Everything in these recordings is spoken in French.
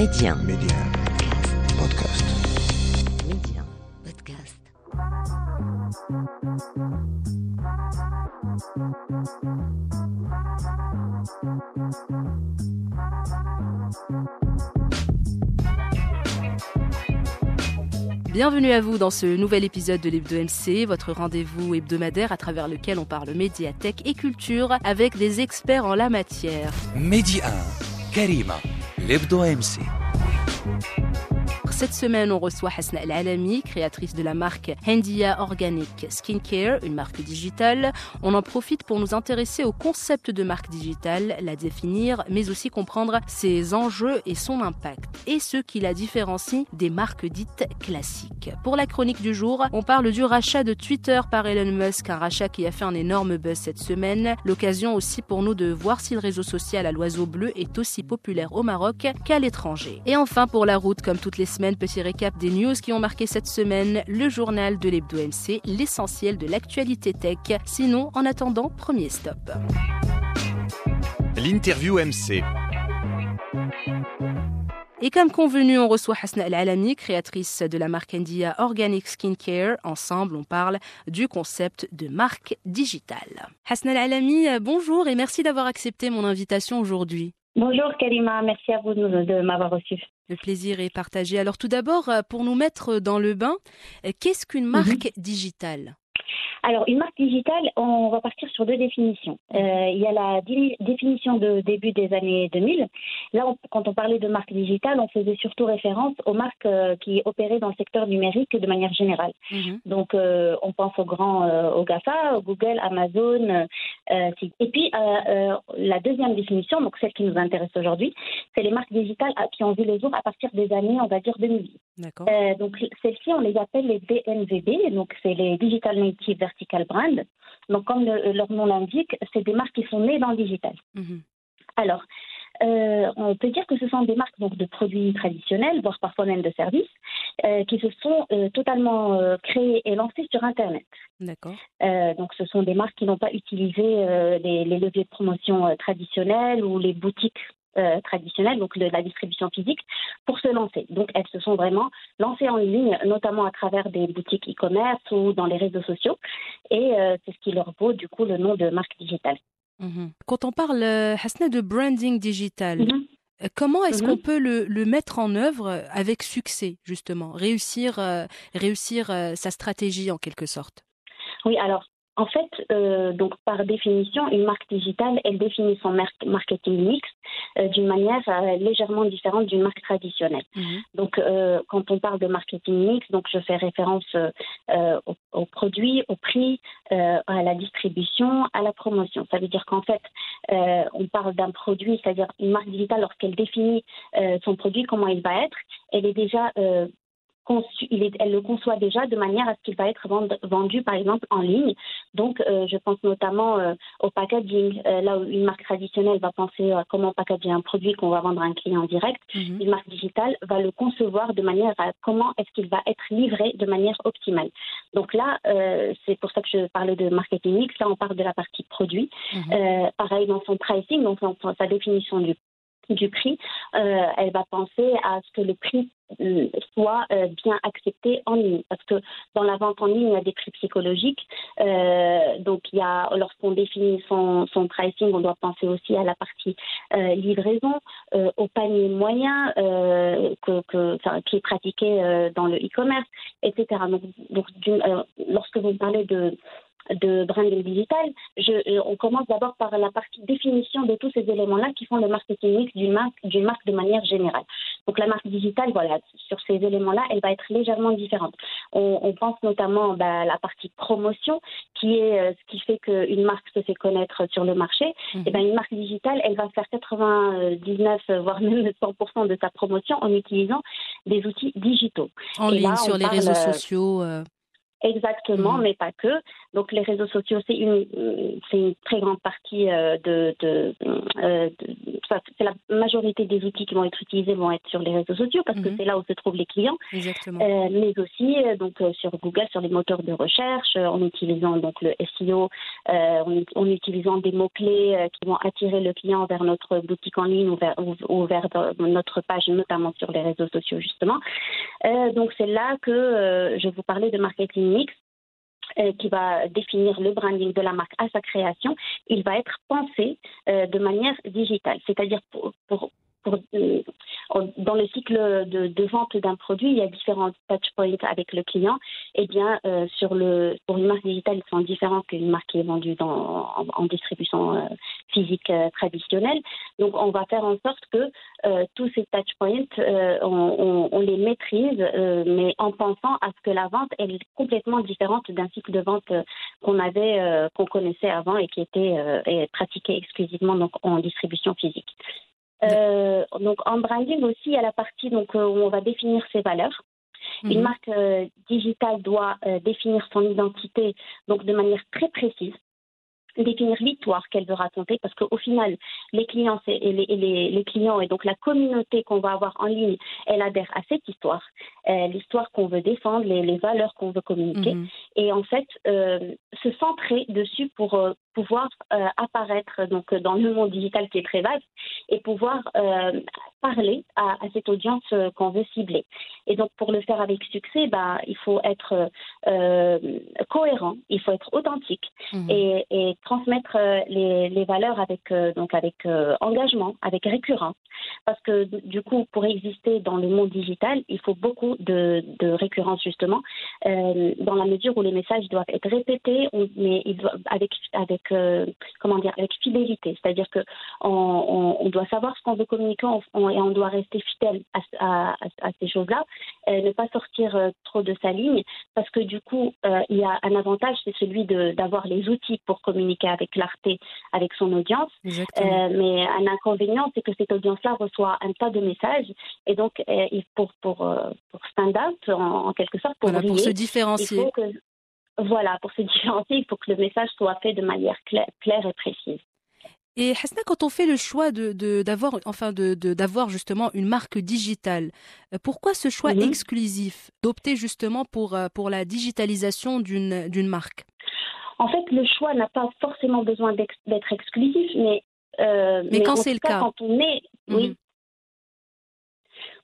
Média, média, Podcast. Média, Podcast. Bienvenue à vous dans ce nouvel épisode de l'Hebdo MC, votre rendez-vous hebdomadaire à travers lequel on parle médiathèque et culture avec des experts en la matière. Média Karima. libdoemc. Cette semaine, on reçoit Hasna El Alami, créatrice de la marque Handia Organic Skincare, une marque digitale. On en profite pour nous intéresser au concept de marque digitale, la définir, mais aussi comprendre ses enjeux et son impact, et ce qui la différencie des marques dites classiques. Pour la chronique du jour, on parle du rachat de Twitter par Elon Musk, un rachat qui a fait un énorme buzz cette semaine. L'occasion aussi pour nous de voir si le réseau social à l'oiseau bleu est aussi populaire au Maroc qu'à l'étranger. Et enfin, pour la route, comme toutes les semaines, petit récap des news qui ont marqué cette semaine, le journal de l'Hebdo MC, l'essentiel de l'actualité tech. Sinon, en attendant, premier stop. L'interview MC. Et comme convenu, on reçoit Hasna El Alami, créatrice de la marque India Organic Skincare. Ensemble, on parle du concept de marque digitale. Hasna El Alami, euh, bonjour et merci d'avoir accepté mon invitation aujourd'hui. Bonjour Kalima, merci à vous de, de m'avoir reçu. Le plaisir est partagé. Alors tout d'abord, euh, pour nous mettre dans le bain, euh, qu'est-ce qu'une marque digitale? Alors, une marque digitale, on va partir sur deux définitions. Euh, il y a la définition de début des années 2000. Là, on- quand on parlait de marque digitale, on faisait surtout référence aux marques euh, qui opéraient dans le secteur numérique de manière générale. Mhm. Donc, euh, on pense aux grands, aux GAFA, Google, Amazon. et puis, la deuxième définition, donc celle qui nous intéresse aujourd'hui, c'est les marques digitales qui ont vu le jour à partir des années, on va dire, 2010. D'accord. Euh, donc celles-ci, on les appelle les DNVB, donc c'est les Digital Native Vertical Brand. Donc comme le- leur nom l'indique, c'est des marques qui sont nées dans le digital. Mhm. Alors, euh, on peut dire que ce sont des marques donc de produits traditionnels, voire parfois même de services, euh, qui se sont euh, totalement créées et lancées sur Internet. D'accord. Donc, ce sont des marques qui n'ont pas utilisé les, les leviers de promotion traditionnels ou les boutiques euh, traditionnelles, donc le- la distribution physique, pour se lancer. Donc, elles se sont vraiment lancées en ligne, notamment à travers des boutiques e-commerce ou dans les réseaux sociaux. Et euh, c'est ce qui leur vaut, du coup, le nom de marque digitale. Mhm. Quand on parle, euh, Hasna, de branding digital, Mhm. euh, comment est-ce Mhm. qu'on peut le, le mettre en œuvre avec succès, justement? Réussir, euh, réussir sa stratégie en quelque sorte? Oui, alors, en fait, euh, donc par définition, une marque digitale, elle définit son mar- marketing mix euh, d'une manière euh, légèrement différente d'une marque traditionnelle. Mhm. Donc, euh, quand on parle de marketing mix, donc je fais référence euh, aux, aux produits, au prix, euh, à la distribution, à la promotion. Ça veut dire qu'en fait, euh, on parle d'un produit, c'est-à-dire une marque digitale, lorsqu'elle définit euh, son produit, comment il va être, elle est déjà euh, conçu, il est, elle le conçoit déjà de manière à ce qu'il va être vend- vendu, par exemple, en ligne. Donc, euh, je pense notamment euh, au packaging, euh, là où une marque traditionnelle va penser à comment packager un produit qu'on va vendre à un client en direct Mhm. une marque digitale va le concevoir de manière à comment est-ce qu'il va être livré de manière optimale. Donc là, c'est pour ça que je parlais de marketing mix. Là, on parle de la partie produit. Mhm. Pareil dans son pricing, donc dans sa définition du du prix, euh, elle va penser à ce que le prix euh, soit euh, bien accepté en ligne. Parce que dans la vente en ligne, il y a des prix psychologiques. Donc, il y a, lorsqu'on définit son, son pricing, on doit penser aussi à la partie livraison, au panier moyen que, qui est pratiqué dans le e-commerce, etc. Donc, lorsque vous parlez de de branding digital, je, on commence d'abord par la partie définition de tous ces éléments-là qui font le marketing mix d'une marque, d'une marque de manière générale. Donc la marque digitale, voilà, sur ces éléments-là, elle va être légèrement différente. On, on pense notamment bah, à la partie promotion, qui est euh, ce qui fait qu'une marque se fait connaître sur le marché. Mhm. Et ben, une marque digitale, elle va faire 99, voire même 100% de sa promotion en utilisant des outils digitaux. En Et ligne, là, sur les réseaux euh, sociaux. euh, Exactement, Mhm. mais pas que. Donc les réseaux sociaux, c'est une, c'est une très grande partie euh, de, de, euh, de- c'est la majorité des outils qui vont être utilisés vont être sur les réseaux sociaux parce que Mhm. c'est là où se trouvent les clients, Exactement. Euh, mais aussi donc sur Google, sur les moteurs de recherche, en utilisant donc le SEO, euh, en, en utilisant des mots clés qui vont attirer le client vers notre boutique en ligne ou vers, ou, ou vers notre page, notamment sur les réseaux sociaux justement. Euh, donc c'est là que je vous parlais de marketing euh, qui va définir le branding de la marque à sa création, il va être pensé euh, de manière digitale. C'est-à-dire pour, euh, dans le cycle de, vente d'un produit, il y a différents touch points avec le client. Et bien, euh, sur le, pour une marque digitale, ils sont différents qu'une marque qui est vendue en, distribution euh, physique traditionnelle. Donc, on va faire en sorte que tous ces touch points, euh, on, on, les maîtrise, mais en pensant à ce que la vente est complètement différente d'un cycle de vente qu'on avait, qu'on connaissait avant et qui était pratiqué exclusivement donc en distribution physique. Euh, donc en branding aussi, il y a la partie donc, euh, où on va définir ses valeurs. Mmh. Une marque euh, digitale doit euh, définir son identité donc de manière très précise, définir l'histoire qu'elle veut raconter, parce qu'au final, les clients et les, et les, les, clients et donc la communauté qu'on va avoir en ligne, elle adhère à cette histoire, euh, l'histoire qu'on veut défendre, les, les valeurs qu'on veut communiquer, mmh. et en fait euh, se centrer dessus pour euh, pouvoir euh, apparaître donc dans le monde digital qui est très vaste et pouvoir euh, parler à, à, cette audience euh, qu'on veut cibler. Et donc pour le faire avec succès, bah, il faut être euh, cohérent, il faut être authentique mmh. et, et, transmettre euh, les, les, valeurs avec euh, donc avec engagement, avec récurrence. Parce que du coup, pour exister dans le monde digital, il faut beaucoup de, de récurrence justement, dans la mesure où les messages doivent être répétés, mais ils doivent, avec avec comment dire, avec fidélité. C'est-à-dire que on, doit savoir ce qu'on veut communiquer on, et on doit rester fidèle à, à, à ces choses-là, euh, ne pas sortir euh, trop de sa ligne, parce que du coup, euh, il y a un avantage, c'est celui d'avoir les outils pour communiquer avec clarté avec son audience. Mais un inconvénient, c'est que cette audience-là reçoit un tas de messages, et donc pour pour pour stand out en, en, quelque sorte, pour, voilà, briller, pour se différencier. Il faut que, voilà, pour se différencier, il faut que le message soit fait de manière claire, claire et précise. Et Hasna, quand on fait le choix de d'avoir enfin de d'avoir justement une marque digitale, pourquoi ce choix Mhm. mmh. exclusif d'opter justement pour pour la digitalisation d'une d'une marque? En fait, le choix n'a pas forcément besoin d'être ex exclusif, mais euh, mais, mais quand c'est le cas, cas, quand on est mmh. oui,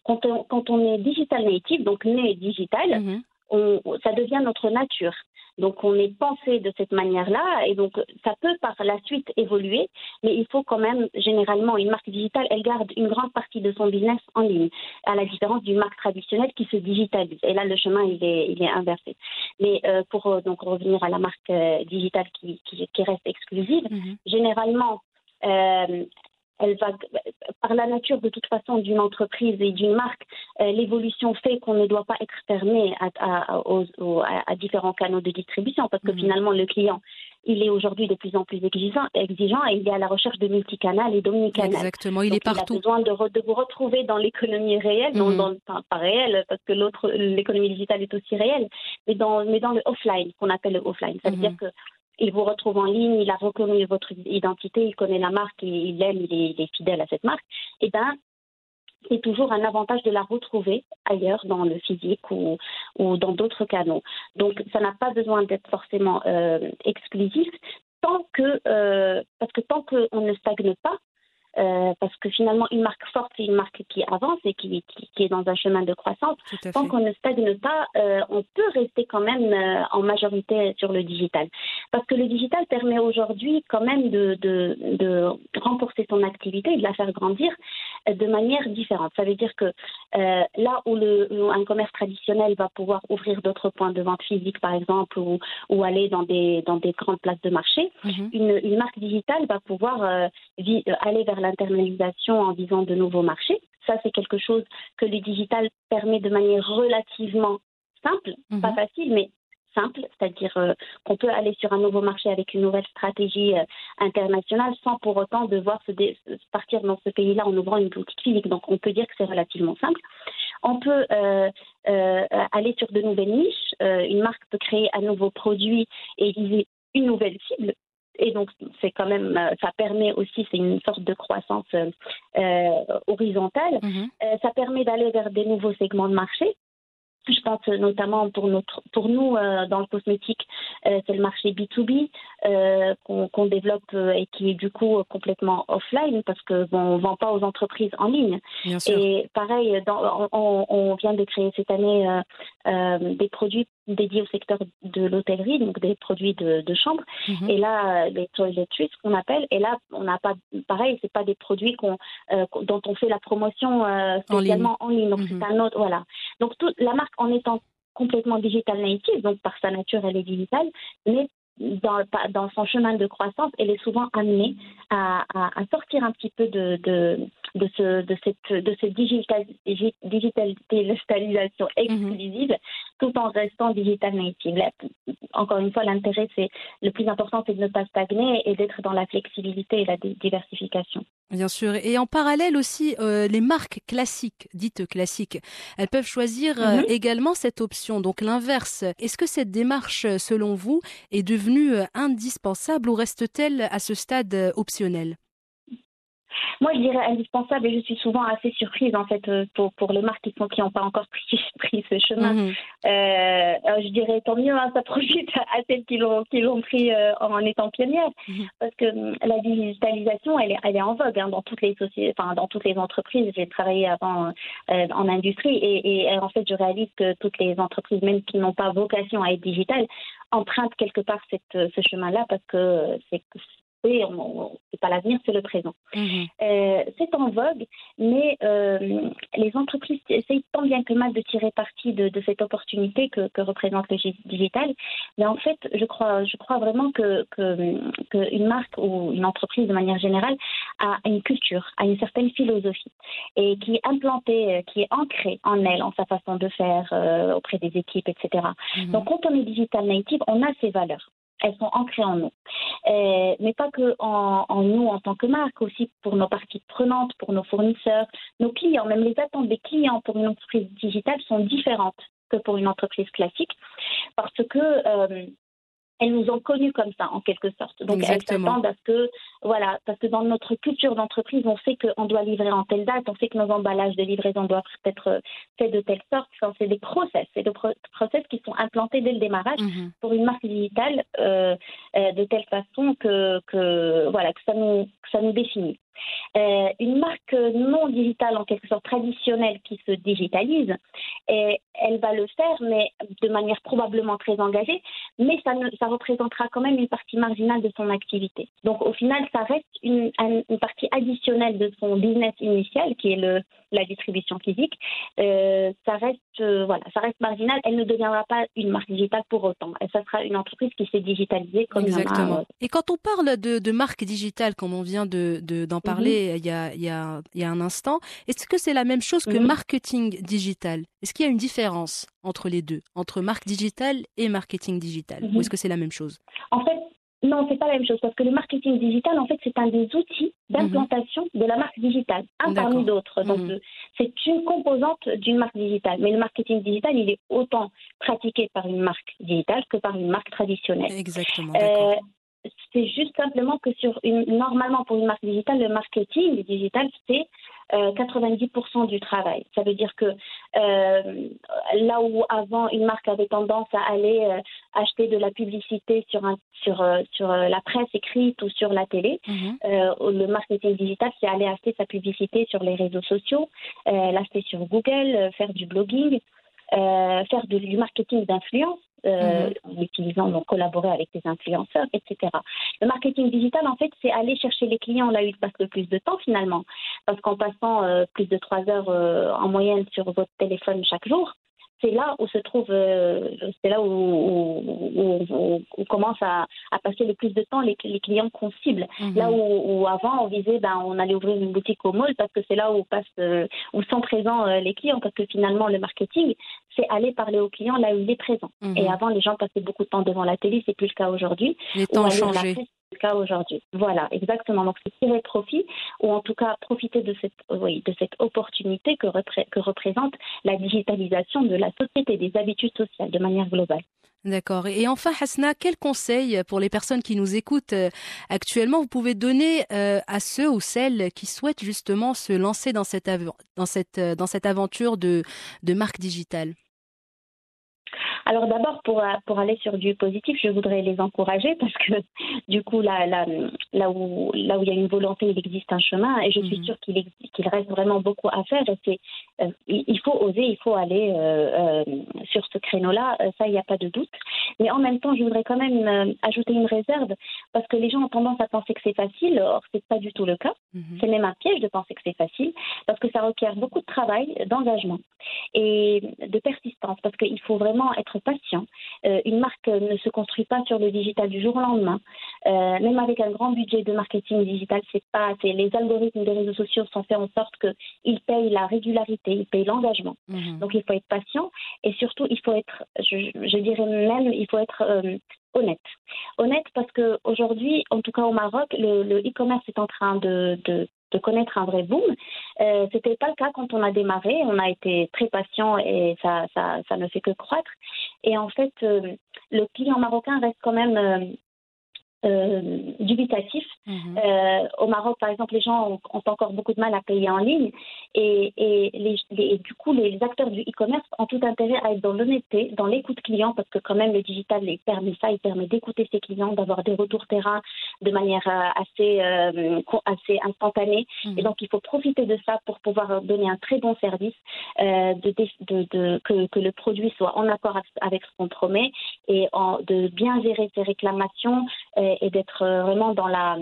quand on, quand on est digital native, donc né digital, mmh. on, ça devient notre nature. Donc on est pensé de cette manière-là et donc ça peut par la suite évoluer, mais il faut quand même généralement une marque digitale, elle garde une grande partie de son business en ligne, à la différence d'une marque traditionnelle qui se digitalise. Et là le chemin il est, il est inversé. Mais euh, pour euh, donc revenir à la marque euh, digitale qui, qui, qui, reste exclusive, mmh. généralement euh, elle va, par la nature de toute façon d'une entreprise et d'une marque, euh, l'évolution fait qu'on ne doit pas être fermé à, à, aux, à, différents canaux de distribution parce que mmh. finalement le client, il est aujourd'hui de plus en plus exigeant, exigeant et il est à la recherche de multicanal et d'omnicanal. Exactement, il Donc, est partout. Il a besoin de, re, de vous retrouver dans l'économie réelle, mmh. dans, dans, enfin, pas réelle parce que l'autre, l'économie digitale est aussi réelle, mais dans, mais dans le offline, qu'on appelle le offline. Ça veut mmh. dire que il vous retrouve en ligne, il a reconnu votre identité, il connaît la marque, il l'aime, il, est fidèle à cette marque, et ben c'est toujours un avantage de la retrouver ailleurs dans le physique ou, ou dans d'autres canaux. Donc ça n'a pas besoin d'être forcément euh, exclusif tant que euh, parce que tant qu'on ne stagne pas, euh, parce que finalement, une marque forte, c'est une marque qui avance et qui, qui, qui, est dans un chemin de croissance. Tant qu'on ne stagne pas, euh, on peut rester quand même euh, en majorité sur le digital. Parce que le digital permet aujourd'hui quand même de, de, de, renforcer son activité et de la faire grandir de manière différente. Ça veut dire que euh, là où, le, où, un commerce traditionnel va pouvoir ouvrir d'autres points de vente physiques, par exemple, ou, ou aller dans des, dans des grandes places de marché, mmh. une, une, marque digitale va pouvoir euh, aller vers l'internalisation en visant de nouveaux marchés. Ça, c'est quelque chose que le digital permet de manière relativement simple, pas facile, mais simple, c'est-à-dire euh, qu'on peut aller sur un nouveau marché avec une nouvelle stratégie euh, internationale sans pour autant devoir se, partir dans ce pays-là en ouvrant une boutique physique. Donc on peut dire que c'est relativement simple. On peut euh, aller sur de nouvelles niches une marque peut créer un nouveau produit et viser une nouvelle cible. Et donc, c'est quand même, ça permet aussi, c'est une sorte de croissance horizontale. Mhm. ça permet d'aller vers des nouveaux segments de marché. Je pense notamment pour, notre, pour nous, euh, dans le cosmétique, euh, c'est le marché B2B euh, qu'on développe et qui est du coup complètement offline parce que bon, on ne vend pas aux entreprises en ligne. Et pareil, dans, on, on, vient de créer cette année des produits dédiés au secteur de l'hôtellerie, donc des produits de, de chambre. Mhm. Et là, les toiletries, qu'on appelle. Et là, on n'a pas, pareil, c'est pas des produits qu'on, dont on fait la promotion spécialement en ligne. Donc c'est mhm. un autre, voilà. Donc toute la marque en étant complètement digital native, donc par sa nature elle est digitale, mais dans, dans son chemin de croissance, elle est souvent amenée à, à, sortir un petit peu de, de, de, ce, de cette, de cette digital, digitalisation mhm. exclusive tout en restant digital native. encore une fois, l'intérêt, c'est le plus important, c'est de ne pas stagner et d'être dans la flexibilité et la diversification. Bien sûr. Et en parallèle aussi, euh, les marques classiques, dites classiques, elles peuvent choisir euh, mhm. également cette option. Donc l'inverse. Est-ce que cette démarche, selon vous, est devenue euh, indispensable ou reste-t-elle à ce stade optionnel moi, je dirais indispensable et je suis souvent assez surprise en fait euh, pour, pour les marques qui sont qui n'ont pas encore pris, pris ce chemin. Mhm. Euh, je dirais tant mieux, hein, ça profite à celles qui l'ont qui l'ont pris euh, en étant pionnières, mhm. parce que hum, la digitalisation, elle est elle est en vogue hein, dans toutes les sociétés, enfin dans toutes les entreprises. J'ai travaillé avant en industrie et, et, en fait, je réalise que toutes les entreprises, même qui n'ont pas vocation à être digitales, empruntent quelque part cette, ce chemin-là parce que c'est c'est pas l'avenir, c'est le présent. Mhm. Euh, c'est en vogue, mais euh, les entreprises essayent tant bien que mal de tirer parti de, cette opportunité que, représente le digital. Mais en fait, je crois, je crois vraiment que, que, marque ou une entreprise de manière générale a une culture, a une certaine philosophie et qui est implantée, qui est ancrée en elle, en sa façon de faire euh, auprès des équipes, etc. Mhm. Donc, quand on est digital native, on a ces valeurs elles sont ancrées en nous. Euh, mais pas que en, nous en tant que marque, aussi pour nos parties prenantes, pour nos fournisseurs, nos clients, même les attentes des clients pour une entreprise digitale sont différentes que pour une entreprise classique, parce que euh, elles nous ont connus comme ça, en quelque sorte. Donc, elles s'attendent à ce que, voilà, parce que dans notre culture d'entreprise, on sait qu'on doit livrer en telle date, on sait que nos emballages de livraison doivent être faits de telle sorte. Enfin, c'est des process, c'est des process qui sont implantés dès le démarrage mhm. pour une marque digitale euh, euh, de telle façon que, que, voilà, que ça nous, que ça nous définit. Euh, une marque non digitale, en quelque sorte traditionnelle, qui se digitalise, et elle va le faire, mais de manière probablement très engagée, mais ça, ça représentera quand même une partie marginale de son activité. Donc au final, ça reste une, une partie additionnelle de son business initial, qui est le, la distribution physique. Euh, ça reste euh, voilà, ça reste marginal. Elle ne deviendra pas une marque digitale pour autant. Et ça sera une entreprise qui s'est digitalisée comme Exactement. et quand on parle de, de marque digitale, comme on vient de, d'en parler mhm. il, y a, il, y a, il y a un instant, est-ce que c'est la même chose que mhm. marketing digital? Est-ce qu'il y a une différence entre les deux, entre marque digitale et marketing digital? Ou mhm. est-ce que c'est la même chose? En fait, non, c'est pas la même chose parce que le marketing digital, en fait, c'est un des outils d'implantation de la marque digitale, un parmi d'autres. Donc, c'est une composante d'une marque digitale. Mais le marketing digital, il est autant pratiqué par une marque digitale que par une marque traditionnelle. Exactement. Euh, c'est juste simplement que sur une, normalement pour une marque digitale, le marketing digital, c'est 90% euh, du travail. Ça veut dire que euh, là où avant une marque avait tendance à aller euh, acheter de la publicité sur, un, sur, sur la presse écrite ou sur la télé, mhm. le marketing digital, c'est aller acheter sa publicité sur les réseaux sociaux, l'acheter sur Google, faire du blogging. faire du marketing d'influence. Euh, mhm. en utilisant, donc collaborer avec des influenceurs, etc. Le marketing digital, en fait, c'est aller chercher les clients là où ils passent le plus de temps finalement. Parce qu'en passant euh, plus de trois heures euh, en moyenne sur votre téléphone chaque jour, c'est là où se trouve, euh, c'est là où, où, où, commence à, à, passer le plus de temps les, les clients qu'on cible. Mhm. Là où, avant on visait, ben, on allait ouvrir une boutique au mall parce que c'est là où passe, euh, où sont présents euh, les clients parce que finalement le marketing, c'est aller parler aux clients là où il est présent. Mhm. Et avant les gens passaient beaucoup de temps devant la télé, c'est plus le cas aujourd'hui. Les temps ont changé. Cas aujourd'hui. Voilà, exactement. Donc c'est tirer profit, ou en tout cas profiter de cette, oui, de cette opportunité que, représente la digitalisation de la société, des habitudes sociales de manière globale. D'accord. Et enfin, Hasna, quel conseil pour les personnes qui nous écoutent euh, actuellement vous pouvez donner euh, à ceux ou celles qui souhaitent justement se lancer dans cette, dans cette, euh, dans cette aventure de marque digitale? Alors d'abord, pour, pour aller sur du positif, je voudrais les encourager parce que du coup, là, là, là, où, là où il y a une volonté, il existe un chemin et je suis mhm. sûre qu'il qu'il reste vraiment beaucoup à faire. Et euh, il faut oser, il faut aller euh, euh, sur ce créneau-là, ça, il n'y a pas de doute. Mais en même temps, je voudrais quand même ajouter une réserve parce que les gens ont tendance à penser que c'est facile, or c'est pas du tout le cas. Mhm. C'est même un piège de penser que c'est facile parce que ça requiert beaucoup de travail, d'engagement et de persistance parce qu'il faut vraiment être patient. Euh, une marque ne se construit pas sur le digital du jour au lendemain. Euh, même avec un grand budget de marketing digital, c'est pas, les algorithmes des réseaux sociaux sont faits en sorte qu'ils payent la régularité, ils payent l'engagement. Mhm. Donc il faut être patient et surtout il faut être, je, dirais même, il faut être euh, honnête. Honnête parce qu'aujourd'hui, en tout cas au Maroc, le e-commerce est en train de, de connaître un vrai boom. Euh, C'était pas le cas quand on a démarré. On a été très patient et ça, ça, ça ne fait que croître. Et en fait, euh, le client marocain reste quand même euh, euh, dubitatif. Mhm. Euh, au Maroc, par exemple, les gens ont, encore beaucoup de mal à payer en ligne et, et, du coup, les acteurs du e-commerce ont tout intérêt à être dans l'honnêteté, dans l'écoute client, parce que quand même, le digital il permet ça, il permet d'écouter ses clients, d'avoir des retours terrain de manière euh, assez, assez instantanée. Mhm. Et donc, il faut profiter de ça pour pouvoir donner un très bon service, de, de, que, que, le produit soit en accord avec ce qu'on promet et en, de bien gérer ses réclamations et, d'être euh, vraiment dans la,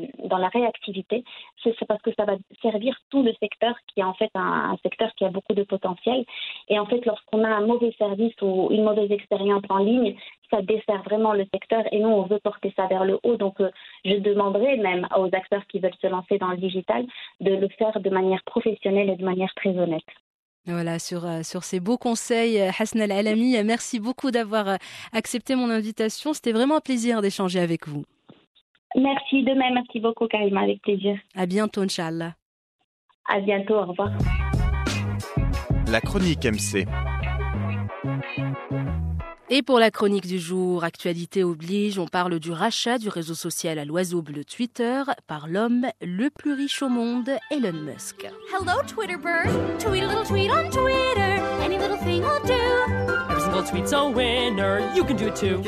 réactivité, c'est parce que ça va servir tout le secteur qui est en fait un, secteur qui a beaucoup de potentiel. Et en fait, lorsqu'on a un mauvais service ou une mauvaise expérience en ligne, ça dessert vraiment le secteur et nous, on veut porter ça vers le haut. Donc, euh, je demanderai même aux acteurs qui veulent se lancer dans le digital de le faire de manière professionnelle et de manière très honnête. Voilà, sur, euh, sur ces beaux conseils, Hassan Al-Alami, merci beaucoup d'avoir accepté mon invitation. C'était vraiment un plaisir d'échanger avec vous. Merci de même, merci beaucoup Karima, avec plaisir. À bientôt, Inch'Allah. À bientôt, au revoir. La chronique MC. Et pour la chronique du jour, actualité oblige, on parle du rachat du réseau social à l'oiseau bleu Twitter par l'homme le plus riche au monde, Elon Musk. Hello Twitter bird, tweet a little tweet on Twitter, any little thing will do.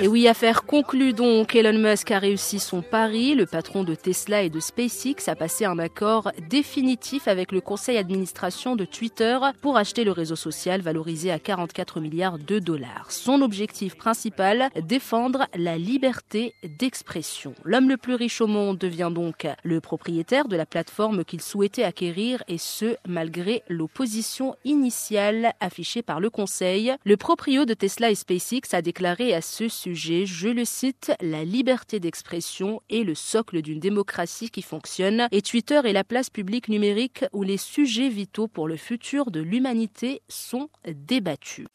Et oui, affaire conclue donc. Elon Musk a réussi son pari. Le patron de Tesla et de SpaceX a passé un accord définitif avec le conseil d'administration de Twitter pour acheter le réseau social valorisé à 44 milliards de dollars. Son objectif principal, défendre la liberté d'expression. L'homme le plus riche au monde devient donc le propriétaire de la plateforme qu'il souhaitait acquérir et ce, malgré l'opposition initiale affichée par le conseil. Le proprio de Tesla et SpaceX a déclaré à ce sujet, je le cite, la liberté d'expression est le socle d'une démocratie qui fonctionne et Twitter est la place publique numérique où les sujets vitaux pour le futur de l'humanité sont débattus.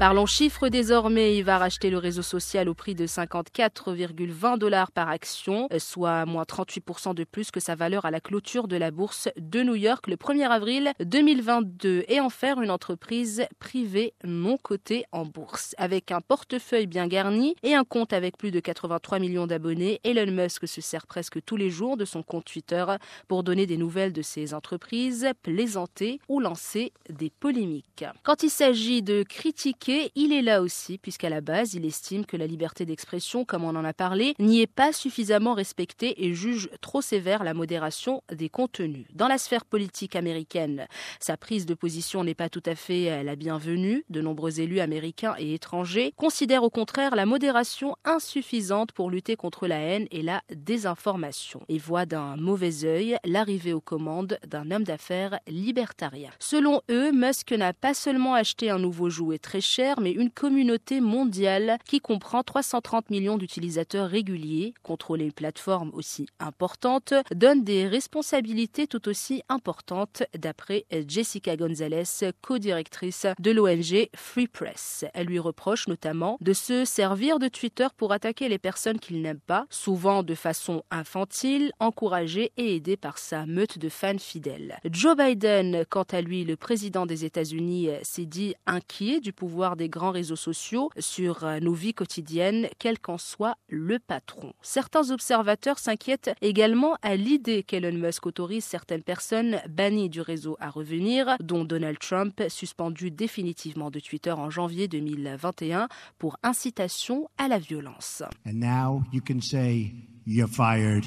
Parlons chiffres désormais, il va racheter le réseau social au prix de 54,20 dollars par action, soit moins 38% de plus que sa valeur à la clôture de la bourse de New York le 1er avril 2022 et en faire une entreprise privée non cotée en bourse. Avec un portefeuille bien garni et un compte avec plus de 83 millions d'abonnés, Elon Musk se sert presque tous les jours de son compte Twitter pour donner des nouvelles de ses entreprises, plaisanter ou lancer des polémiques. Quand il s'agit de critiquer il est là aussi, puisqu'à la base, il estime que la liberté d'expression, comme on en a parlé, n'y est pas suffisamment respectée et juge trop sévère la modération des contenus. Dans la sphère politique américaine, sa prise de position n'est pas tout à fait euh, la bienvenue. De nombreux élus américains et étrangers considèrent au contraire la modération insuffisante pour lutter contre la haine et la désinformation et voient d'un mauvais œil l'arrivée aux commandes d'un homme d'affaires libertarien. Selon eux, Musk n'a pas seulement acheté un nouveau jouet très cher, mais une communauté mondiale qui comprend 330 millions d'utilisateurs réguliers. Contrôler une plateforme aussi importante donne des responsabilités tout aussi importantes, d'après Jessica Gonzalez, co-directrice de l'ONG Free Press. Elle lui reproche notamment de se servir de Twitter pour attaquer les personnes qu'il n'aime pas, souvent de façon infantile, encouragée et aidée par sa meute de fans fidèles. Joe Biden, quant à lui, le président des États-Unis, s'est dit inquiet du pouvoir des grands réseaux sociaux sur nos vies quotidiennes, quel qu'en soit le patron. Certains observateurs s'inquiètent également à l'idée qu'Elon Musk autorise certaines personnes bannies du réseau à revenir, dont Donald Trump, suspendu définitivement de Twitter en janvier 2021 pour incitation à la violence. And now you can say you're fired.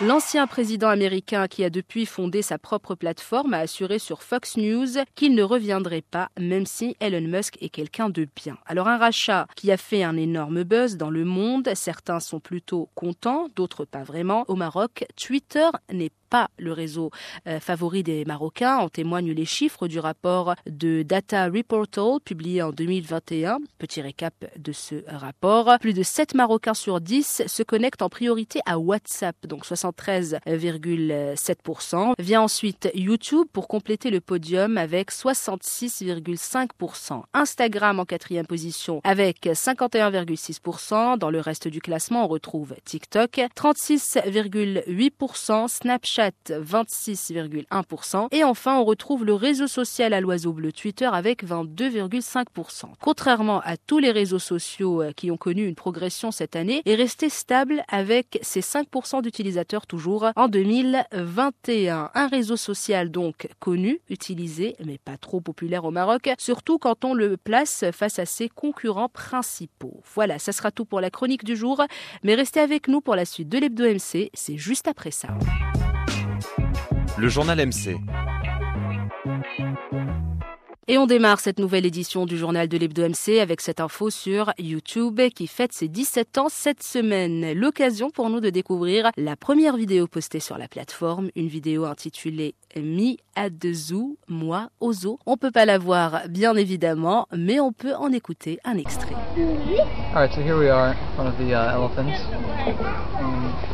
L'ancien président américain qui a depuis fondé sa propre plateforme a assuré sur Fox News qu'il ne reviendrait pas même si Elon Musk est quelqu'un de bien. Alors un rachat qui a fait un énorme buzz dans le monde, certains sont plutôt contents, d'autres pas vraiment. Au Maroc, Twitter n'est pas le réseau euh, favori des Marocains. En témoignent les chiffres du rapport de Data Reportal publié en 2021. Petit récap de ce rapport. Plus de 7 Marocains sur 10 se connectent en priorité à WhatsApp, donc 73,7%. Vient ensuite YouTube pour compléter le podium avec 66,5%. Instagram en quatrième position avec 51,6%. Dans le reste du classement, on retrouve TikTok 36,8%, Snapchat 26,1%. Et enfin, on retrouve le réseau social à l'oiseau bleu Twitter avec 22,5%. Contrairement à tous les réseaux sociaux euh, qui ont connu une progression cette année, est resté stable avec ses 5% d'utilisateurs toujours en 2021. Un réseau social donc connu, utilisé, mais pas trop populaire au Maroc, surtout quand on le place face à ses concurrents principaux. Voilà, ça sera tout pour la chronique du jour, mais restez avec nous pour la suite de l'Hebdo MC, c'est juste après ça. Le journal MC. Et on démarre cette nouvelle édition du journal de l'Hebdo MC avec cette info sur YouTube qui fête ses 17 ans cette semaine. L'occasion pour nous de découvrir la première vidéo postée sur la plateforme, une vidéo intitulée Mi at the zoo, moi au zoo. On peut pas la voir bien évidemment, mais on peut en écouter un extrait. Alright, so here we are front of the uh, elephants. Um,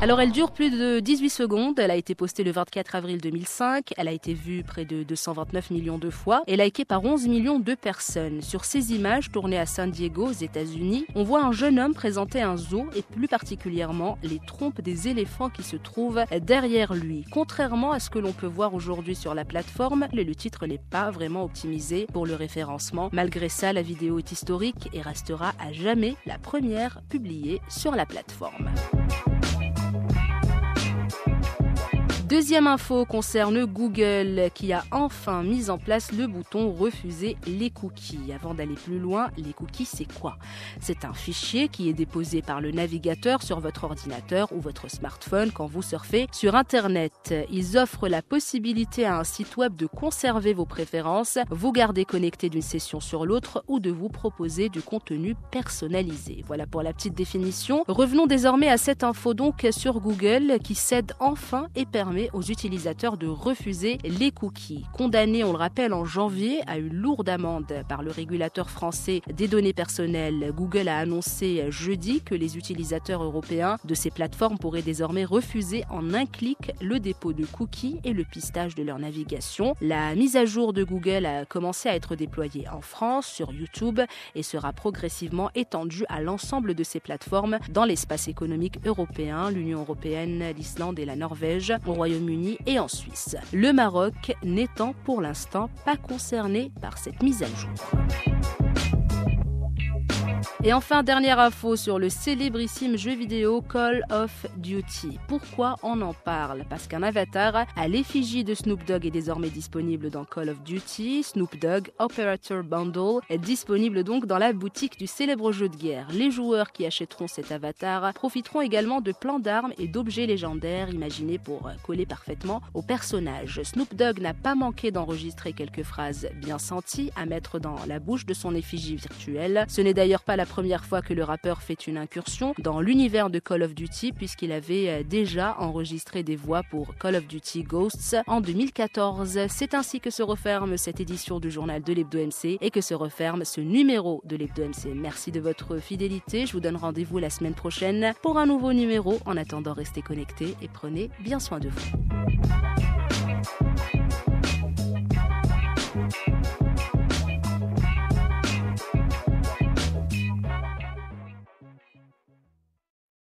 Alors elle dure plus de 18 secondes, elle a été postée le 24 avril 2005, elle a été vue près de 229 millions de fois et likée par 11 millions de personnes. Sur ces images tournées à San Diego aux États-Unis, on voit un jeune homme présenter un zoo et plus particulièrement les trompes des éléphants qui se trouvent derrière lui. Contrairement à ce que l'on peut voir aujourd'hui sur la plateforme, le titre n'est pas vraiment optimisé pour le référencement. Malgré ça, la vidéo est historique et restera à jamais la première publiée sur la plateforme. Deuxième info concerne Google qui a enfin mis en place le bouton refuser les cookies. Avant d'aller plus loin, les cookies c'est quoi? C'est un fichier qui est déposé par le navigateur sur votre ordinateur ou votre smartphone quand vous surfez sur Internet. Ils offrent la possibilité à un site web de conserver vos préférences, vous garder connecté d'une session sur l'autre ou de vous proposer du contenu personnalisé. Voilà pour la petite définition. Revenons désormais à cette info donc sur Google qui cède enfin et permet aux utilisateurs de refuser les cookies. Condamné, on le rappelle, en janvier à une lourde amende par le régulateur français des données personnelles, Google a annoncé jeudi que les utilisateurs européens de ces plateformes pourraient désormais refuser en un clic le dépôt de cookies et le pistage de leur navigation. La mise à jour de Google a commencé à être déployée en France, sur YouTube, et sera progressivement étendue à l'ensemble de ces plateformes dans l'espace économique européen, l'Union européenne, l'Islande et la Norvège. Royaume-Uni et en Suisse. Le Maroc n'étant pour l'instant pas concerné par cette mise à jour. Et enfin, dernière info sur le célébrissime jeu vidéo Call of Duty. Pourquoi on en parle? Parce qu'un avatar à l'effigie de Snoop Dogg est désormais disponible dans Call of Duty. Snoop Dogg Operator Bundle est disponible donc dans la boutique du célèbre jeu de guerre. Les joueurs qui achèteront cet avatar profiteront également de plans d'armes et d'objets légendaires imaginés pour coller parfaitement au personnage. Snoop Dogg n'a pas manqué d'enregistrer quelques phrases bien senties à mettre dans la bouche de son effigie virtuelle. Ce n'est d'ailleurs pas la première fois que le rappeur fait une incursion dans l'univers de Call of Duty puisqu'il avait euh, déjà enregistré des voix pour Call of Duty Ghosts en 2014. C'est ainsi que se referme cette édition du journal de l'Hebdo MC et que se referme ce numéro de l'Hebdo MC. Merci de votre fidélité. Je vous donne rendez-vous la semaine prochaine pour un nouveau numéro. En attendant, restez connectés et prenez bien soin de vous.